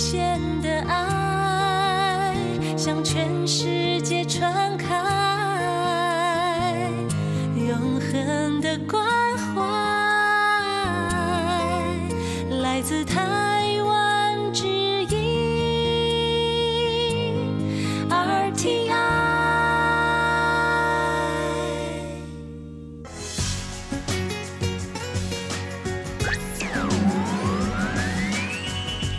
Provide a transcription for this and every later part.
限的爱向全世界传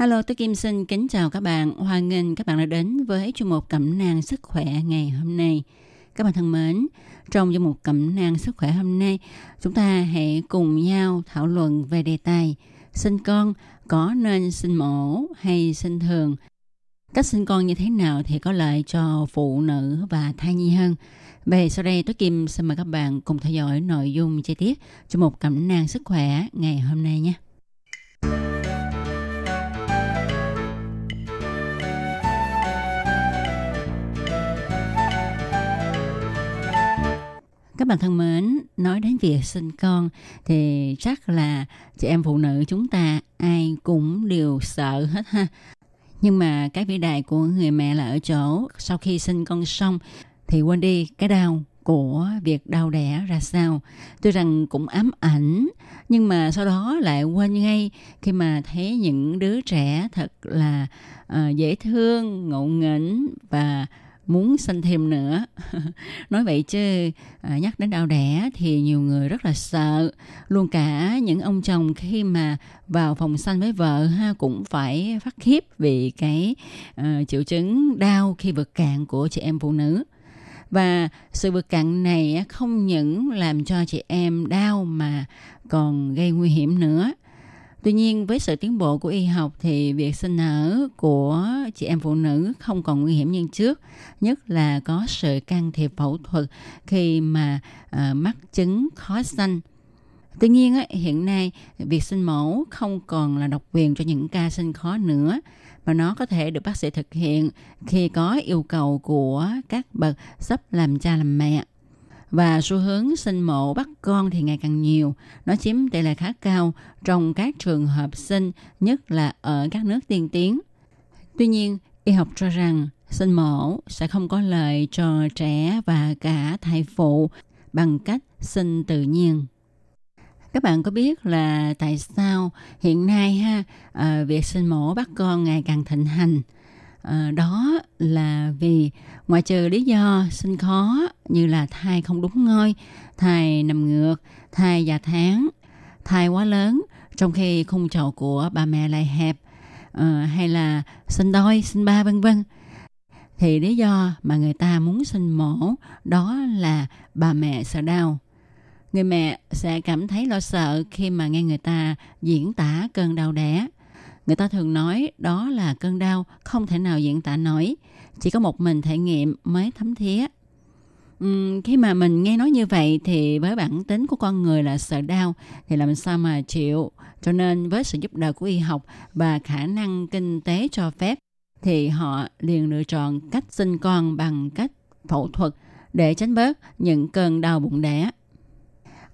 Hello, tôi Kim xin kính chào các bạn. Hoan nghênh các bạn đã đến với chuyên mục cẩm nang sức khỏe ngày hôm nay. Các bạn thân mến, trong chuyên mục cẩm nang sức khỏe hôm nay, chúng ta hãy cùng nhau thảo luận về đề tài sinh con có nên sinh mổ hay sinh thường. Cách sinh con như thế nào thì có lợi cho phụ nữ và thai nhi hơn. Về sau đây, tôi Kim xin mời các bạn cùng theo dõi nội dung chi tiết trong một cẩm nang sức khỏe ngày hôm nay nhé. Các bạn thân mến, nói đến việc sinh con thì chắc là chị em phụ nữ chúng ta ai cũng đều sợ hết ha. Nhưng mà cái vĩ đại của người mẹ là ở chỗ sau khi sinh con xong thì quên đi cái đau của việc đau đẻ ra sao. Tuy rằng cũng ám ảnh nhưng mà sau đó lại quên ngay khi mà thấy những đứa trẻ thật là uh, dễ thương, ngộ nghĩnh và muốn sinh thêm nữa. Nói vậy chứ à, nhắc đến đau đẻ thì nhiều người rất là sợ. Luôn cả những ông chồng khi mà vào phòng sanh với vợ ha cũng phải phát khiếp vì cái à, triệu chứng đau khi vượt cạn của chị em phụ nữ. Và sự vượt cạn này không những làm cho chị em đau mà còn gây nguy hiểm nữa. Tuy nhiên với sự tiến bộ của y học thì việc sinh nở của chị em phụ nữ không còn nguy hiểm như trước, nhất là có sự can thiệp phẫu thuật khi mà uh, mắc chứng khó sanh. Tuy nhiên hiện nay việc sinh mổ không còn là độc quyền cho những ca sinh khó nữa mà nó có thể được bác sĩ thực hiện khi có yêu cầu của các bậc sắp làm cha làm mẹ và xu hướng sinh mổ bắt con thì ngày càng nhiều. Nó chiếm tỷ lệ khá cao trong các trường hợp sinh, nhất là ở các nước tiên tiến. Tuy nhiên, y học cho rằng sinh mổ sẽ không có lợi cho trẻ và cả thai phụ bằng cách sinh tự nhiên. Các bạn có biết là tại sao hiện nay ha à, việc sinh mổ bắt con ngày càng thịnh hành? À, đó là vì ngoại trừ lý do sinh khó như là thai không đúng ngôi, thai nằm ngược, thai già tháng, thai quá lớn trong khi khung chậu của bà mẹ lại hẹp uh, hay là sinh đôi, sinh ba vân vân thì lý do mà người ta muốn sinh mổ đó là bà mẹ sợ đau. Người mẹ sẽ cảm thấy lo sợ khi mà nghe người ta diễn tả cơn đau đẻ Người ta thường nói đó là cơn đau không thể nào diễn tả nổi, chỉ có một mình thể nghiệm mới thấm thía. Uhm, khi mà mình nghe nói như vậy thì với bản tính của con người là sợ đau thì làm sao mà chịu cho nên với sự giúp đỡ của y học và khả năng kinh tế cho phép thì họ liền lựa chọn cách sinh con bằng cách phẫu thuật để tránh bớt những cơn đau bụng đẻ.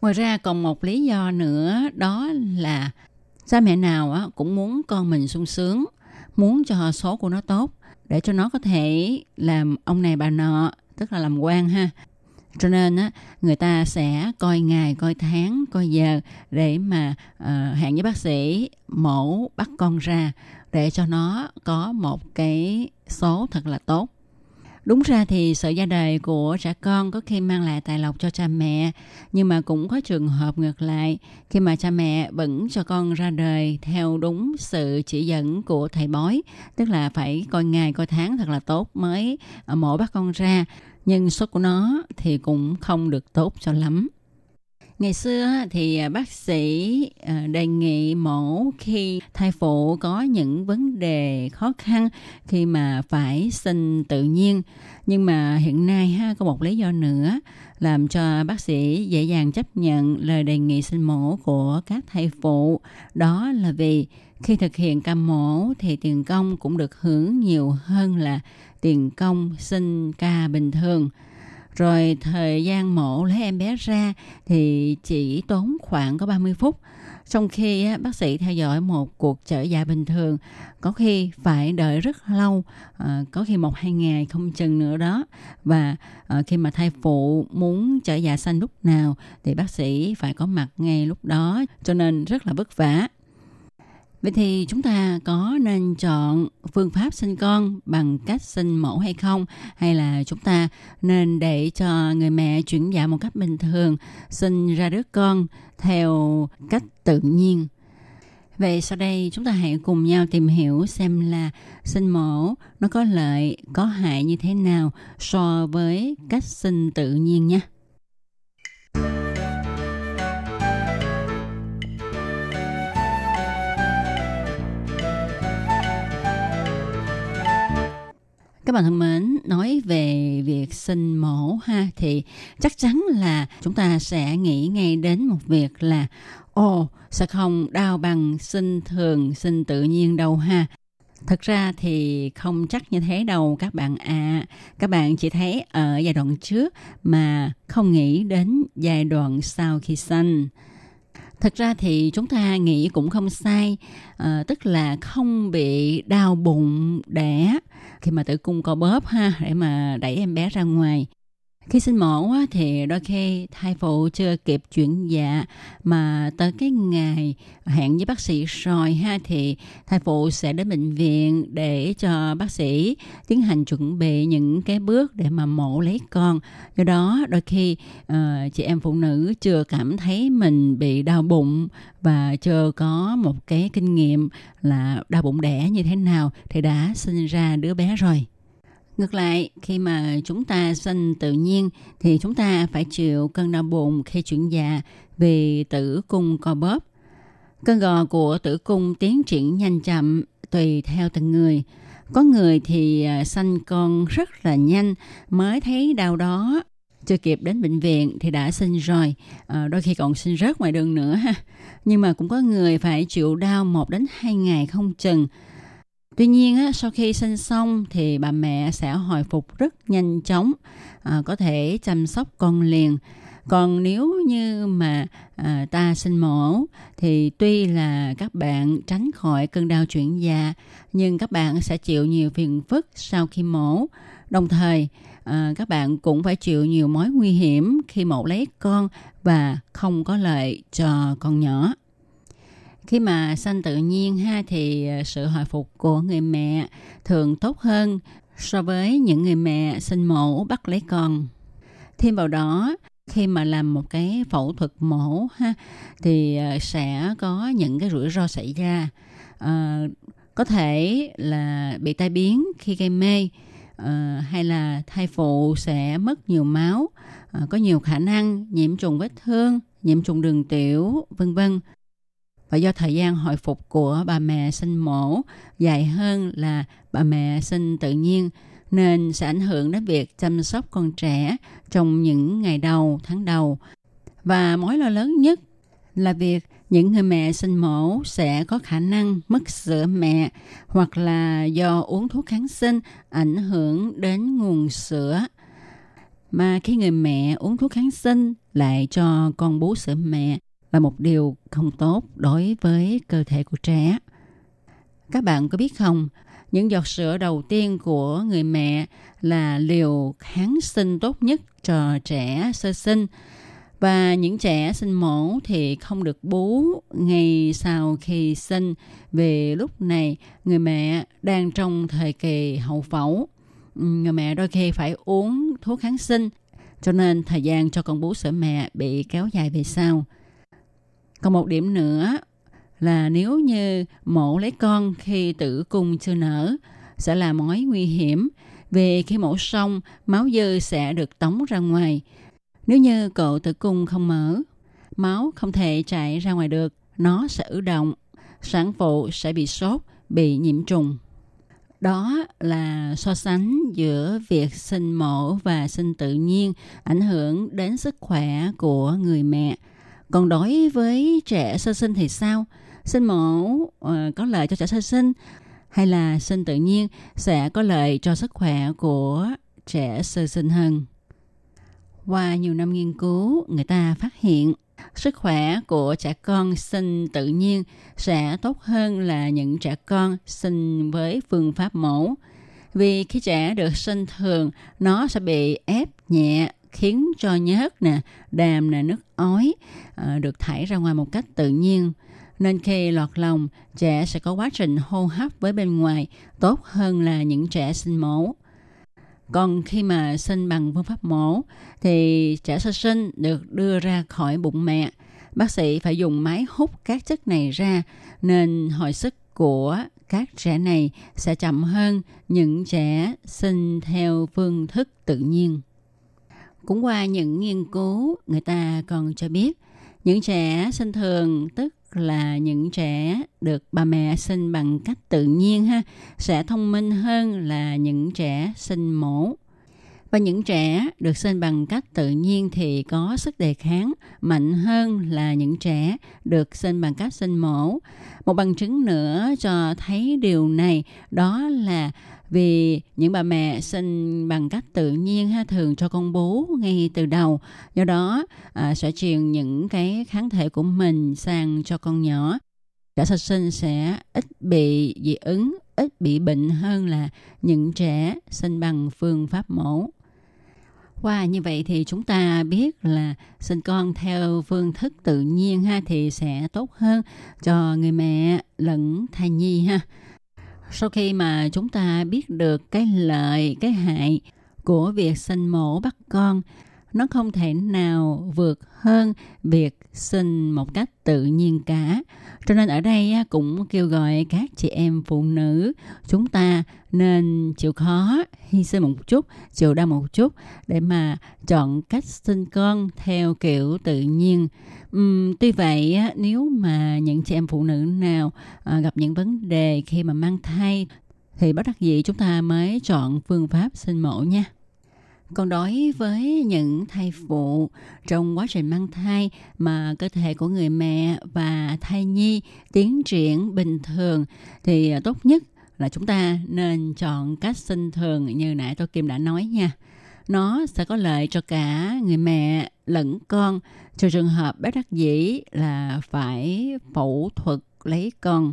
Ngoài ra còn một lý do nữa đó là Cha mẹ nào cũng muốn con mình sung sướng, muốn cho số của nó tốt để cho nó có thể làm ông này bà nọ, tức là làm quan ha. Cho nên á, người ta sẽ coi ngày, coi tháng, coi giờ để mà ờ, uh, hẹn với bác sĩ mổ bắt con ra để cho nó có một cái số thật là tốt. Đúng ra thì sự ra đời của trẻ con có khi mang lại tài lộc cho cha mẹ, nhưng mà cũng có trường hợp ngược lại, khi mà cha mẹ vẫn cho con ra đời theo đúng sự chỉ dẫn của thầy bói, tức là phải coi ngày coi tháng thật là tốt mới à, mổ bắt con ra, nhưng số của nó thì cũng không được tốt cho lắm. Ngày xưa thì à, bác sĩ à, đề nghị mổ khi thai phụ có những vấn đề khó khăn, khi mà phải sinh tự nhiên. Nhưng mà hiện nay ha, có một lý do nữa làm cho bác sĩ dễ dàng chấp nhận lời đề nghị sinh mổ của các thai phụ. Đó là vì khi thực hiện ca mổ thì tiền công cũng được hưởng nhiều hơn là tiền công sinh ca bình thường. Rồi thời gian mổ lấy em bé ra thì chỉ tốn khoảng có 30 phút. Trong khi bác sĩ theo dõi một cuộc trở dạ bình thường, có khi phải đợi rất lâu, à, có khi một hai ngày không chừng nữa đó. Và à, khi mà thai phụ muốn trở dạ sanh lúc nào thì bác sĩ phải có mặt ngay lúc đó, cho nên rất là vất vả. Vậy thì chúng ta có nên chọn phương pháp sinh con bằng cách sinh mẫu hay không? Hay là chúng ta nên để cho người mẹ chuyển dạ một cách bình thường, sinh ra đứa con theo cách tự nhiên? Vậy sau đây chúng ta hãy cùng nhau tìm hiểu xem là sinh mổ nó có lợi, có hại như thế nào so với cách sinh tự nhiên nhé. Các bạn thân mến nói về việc sinh mổ ha thì chắc chắn là chúng ta sẽ nghĩ ngay đến một việc là ồ sẽ không đau bằng sinh thường sinh tự nhiên đâu ha Thực ra thì không chắc như thế đâu các bạn ạ. À. Các bạn chỉ thấy ở giai đoạn trước mà không nghĩ đến giai đoạn sau khi sinh. Thực ra thì chúng ta nghĩ cũng không sai, à, tức là không bị đau bụng đẻ khi mà tử cung co bóp ha để mà đẩy em bé ra ngoài khi sinh mổ thì đôi khi thai phụ chưa kịp chuyển dạ mà tới cái ngày hẹn với bác sĩ rồi ha thì thai phụ sẽ đến bệnh viện để cho bác sĩ tiến hành chuẩn bị những cái bước để mà mổ lấy con. Do đó đôi khi uh, chị em phụ nữ chưa cảm thấy mình bị đau bụng và chưa có một cái kinh nghiệm là đau bụng đẻ như thế nào thì đã sinh ra đứa bé rồi. Ngược lại, khi mà chúng ta sinh tự nhiên thì chúng ta phải chịu cơn đau bụng khi chuyển dạ vì tử cung co bóp. Cơn gò của tử cung tiến triển nhanh chậm tùy theo từng người. Có người thì à, sanh con rất là nhanh mới thấy đau đó chưa kịp đến bệnh viện thì đã sinh rồi à, đôi khi còn sinh rớt ngoài đường nữa ha nhưng mà cũng có người phải chịu đau một đến hai ngày không chừng Tuy nhiên sau khi sinh xong thì bà mẹ sẽ hồi phục rất nhanh chóng, à, có thể chăm sóc con liền. Còn nếu như mà à, ta sinh mổ thì tuy là các bạn tránh khỏi cơn đau chuyển dạ, nhưng các bạn sẽ chịu nhiều phiền phức sau khi mổ. Đồng thời, à, các bạn cũng phải chịu nhiều mối nguy hiểm khi mổ lấy con và không có lợi cho con nhỏ khi mà sanh tự nhiên ha thì ờ, sự hồi phục của người mẹ thường tốt hơn so với những người mẹ sinh mổ bắt lấy con. Thêm vào đó khi mà làm một cái phẫu thuật mổ ha thì ờ, sẽ có những cái rủi ro xảy ra. À, có thể là bị tai biến khi gây mê à, hay là thai phụ sẽ mất nhiều máu à, có nhiều khả năng nhiễm trùng vết thương nhiễm trùng đường tiểu vân vân và do thời gian hồi phục của bà mẹ sinh mổ dài hơn là bà mẹ sinh tự nhiên nên sẽ ảnh hưởng đến việc chăm sóc con trẻ trong những ngày đầu, tháng đầu. Và mối lo lớn nhất là việc những người mẹ sinh mổ sẽ có khả năng mất sữa mẹ hoặc là do uống thuốc kháng sinh ảnh hưởng đến nguồn sữa. Mà khi người mẹ uống thuốc kháng sinh lại cho con bú sữa mẹ là một điều không tốt đối với cơ thể của trẻ. Các bạn có biết không, những giọt sữa đầu tiên của người mẹ là liều kháng sinh tốt nhất cho trẻ sơ sinh. Và những trẻ sinh mổ thì không được bú ngay sau khi sinh vì lúc này người mẹ đang trong thời kỳ hậu phẫu. Người mẹ đôi khi phải uống thuốc kháng sinh cho nên thời gian cho con bú sữa mẹ bị kéo dài về sau còn một điểm nữa là nếu như mổ lấy con khi tử cung chưa nở sẽ là mối nguy hiểm vì khi mổ xong máu dư sẽ được tống ra ngoài nếu như cậu tử cung không mở máu không thể chảy ra ngoài được, nó sẽ ứ động, sản phụ sẽ bị sốt, bị nhiễm trùng. Đó là so sánh giữa việc sinh mổ và sinh tự nhiên ảnh hưởng đến sức khỏe của người mẹ. Còn đối với trẻ sơ sinh thì sao? Sinh mổ uh, ờ, có lợi cho trẻ sơ sinh hay là sinh tự nhiên sẽ có lợi cho sức khỏe của trẻ sơ sinh hơn. Qua nhiều năm nghiên cứu, người ta phát hiện sức khỏe của trẻ con sinh tự nhiên sẽ tốt hơn là những trẻ con sinh với phương pháp mổ. Vì khi trẻ được sinh thường, nó sẽ bị ép nhẹ khiến cho nhớt nè, đàm nè, nước ói à, được thải ra ngoài một cách tự nhiên. Nên khi lọt lòng, trẻ sẽ có quá trình hô hấp với bên ngoài tốt hơn là những trẻ sinh mổ. Còn khi mà sinh bằng phương pháp mổ thì trẻ sơ sinh được đưa ra khỏi bụng mẹ. Bác sĩ phải dùng máy hút các chất này ra nên hồi sức của các trẻ này sẽ chậm hơn những trẻ sinh theo phương thức tự nhiên. Cũng qua những nghiên cứu, người ta còn cho biết những trẻ sinh thường tức là những trẻ được bà mẹ sinh bằng cách tự nhiên ha sẽ thông minh hơn là những trẻ sinh mổ và những trẻ được sinh bằng cách tự nhiên thì có sức đề kháng mạnh hơn là những trẻ được sinh bằng cách sinh mổ. Một bằng chứng nữa cho thấy điều này đó là vì những bà mẹ sinh bằng cách tự nhiên ha thường cho con bú ngay từ đầu. Do đó à, sẽ truyền những cái kháng thể của mình sang cho con nhỏ. Trẻ sơ sinh sẽ ít bị dị ứng ít bị bệnh hơn là những trẻ sinh bằng phương pháp mổ. Qua wow, như vậy thì chúng ta biết là sinh con theo phương thức tự nhiên ha thì sẽ tốt hơn cho người mẹ lẫn thai nhi ha sau khi mà chúng ta biết được cái lợi, cái hại của việc sinh mổ bắt con, nó không thể nào vượt hơn việc sinh một cách tự nhiên cả. Cho nên ở đây cũng kêu gọi các chị em phụ nữ, chúng ta nên chịu khó hy sinh một chút chịu đau một chút để mà chọn cách sinh con theo kiểu tự nhiên uhm, tuy vậy nếu mà những chị em phụ nữ nào à, gặp những vấn đề khi mà mang thai thì bất đắc dĩ chúng ta mới chọn phương pháp sinh mổ nha còn đối với những thai phụ trong quá trình mang thai mà cơ thể của người mẹ và thai nhi tiến triển bình thường thì à, tốt nhất là chúng ta nên chọn cách sinh thường như nãy tôi Kim đã nói nha. Nó sẽ có lợi cho cả người mẹ lẫn con trừ trường hợp bất đắc dĩ là phải phẫu thuật lấy con.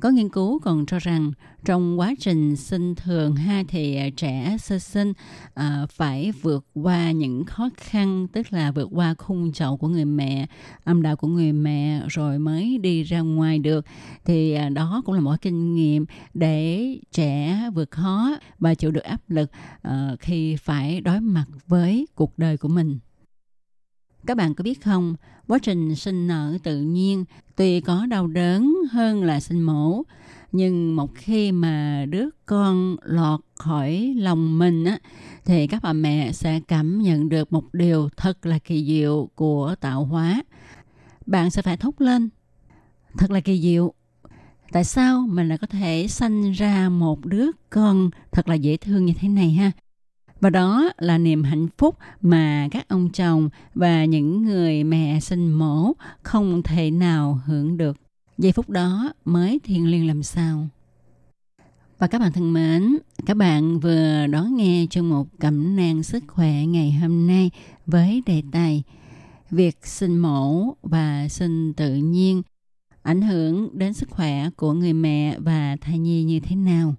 Có nghiên cứu còn cho rằng trong quá trình sinh thường ha thì trẻ sơ sinh à, phải vượt qua những khó khăn tức là vượt qua khung chậu của người mẹ âm đạo của người mẹ rồi mới đi ra ngoài được. Thì à, đó cũng là một kinh nghiệm để trẻ vượt khó và chịu được áp lực à, khi phải đối mặt với cuộc đời của mình các bạn có biết không, quá trình sinh nở tự nhiên tuy có đau đớn hơn là sinh mổ, nhưng một khi mà đứa con lọt khỏi lòng mình á, thì các bà mẹ sẽ cảm nhận được một điều thật là kỳ diệu của tạo hóa. Bạn sẽ phải thốt lên, thật là kỳ diệu. Tại sao mình lại có thể sanh ra một đứa con thật là dễ thương như thế này ha? Và đó là niềm hạnh phúc mà các ông chồng và những người mẹ sinh mổ không thể nào hưởng được. Giây phút đó mới thiêng liêng làm sao. Và các bạn thân mến, các bạn vừa đón nghe chương một cẩm nang sức khỏe ngày hôm nay với đề tài Việc sinh mổ và sinh tự nhiên ảnh hưởng đến sức khỏe của người mẹ và thai nhi như thế nào.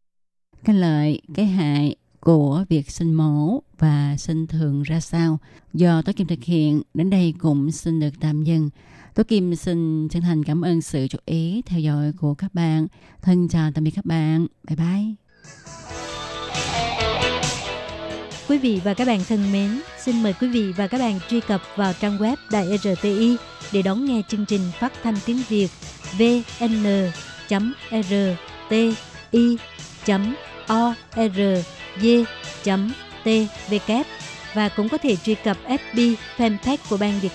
Cái lợi, cái hại của việc sinh mổ và sinh thường ra sao do Tố Kim thực hiện đến đây cũng xin được tạm dừng. Tố Kim xin chân thành cảm ơn sự chú ý theo dõi của các bạn. Thân chào tạm biệt các bạn. Bye bye. Quý vị và các bạn thân mến, xin mời quý vị và các bạn truy cập vào trang web Đài RTI để đón nghe chương trình phát thanh tiếng Việt vn.rti.org d.tvk và cũng có thể truy cập FB fanpage của Ban Việt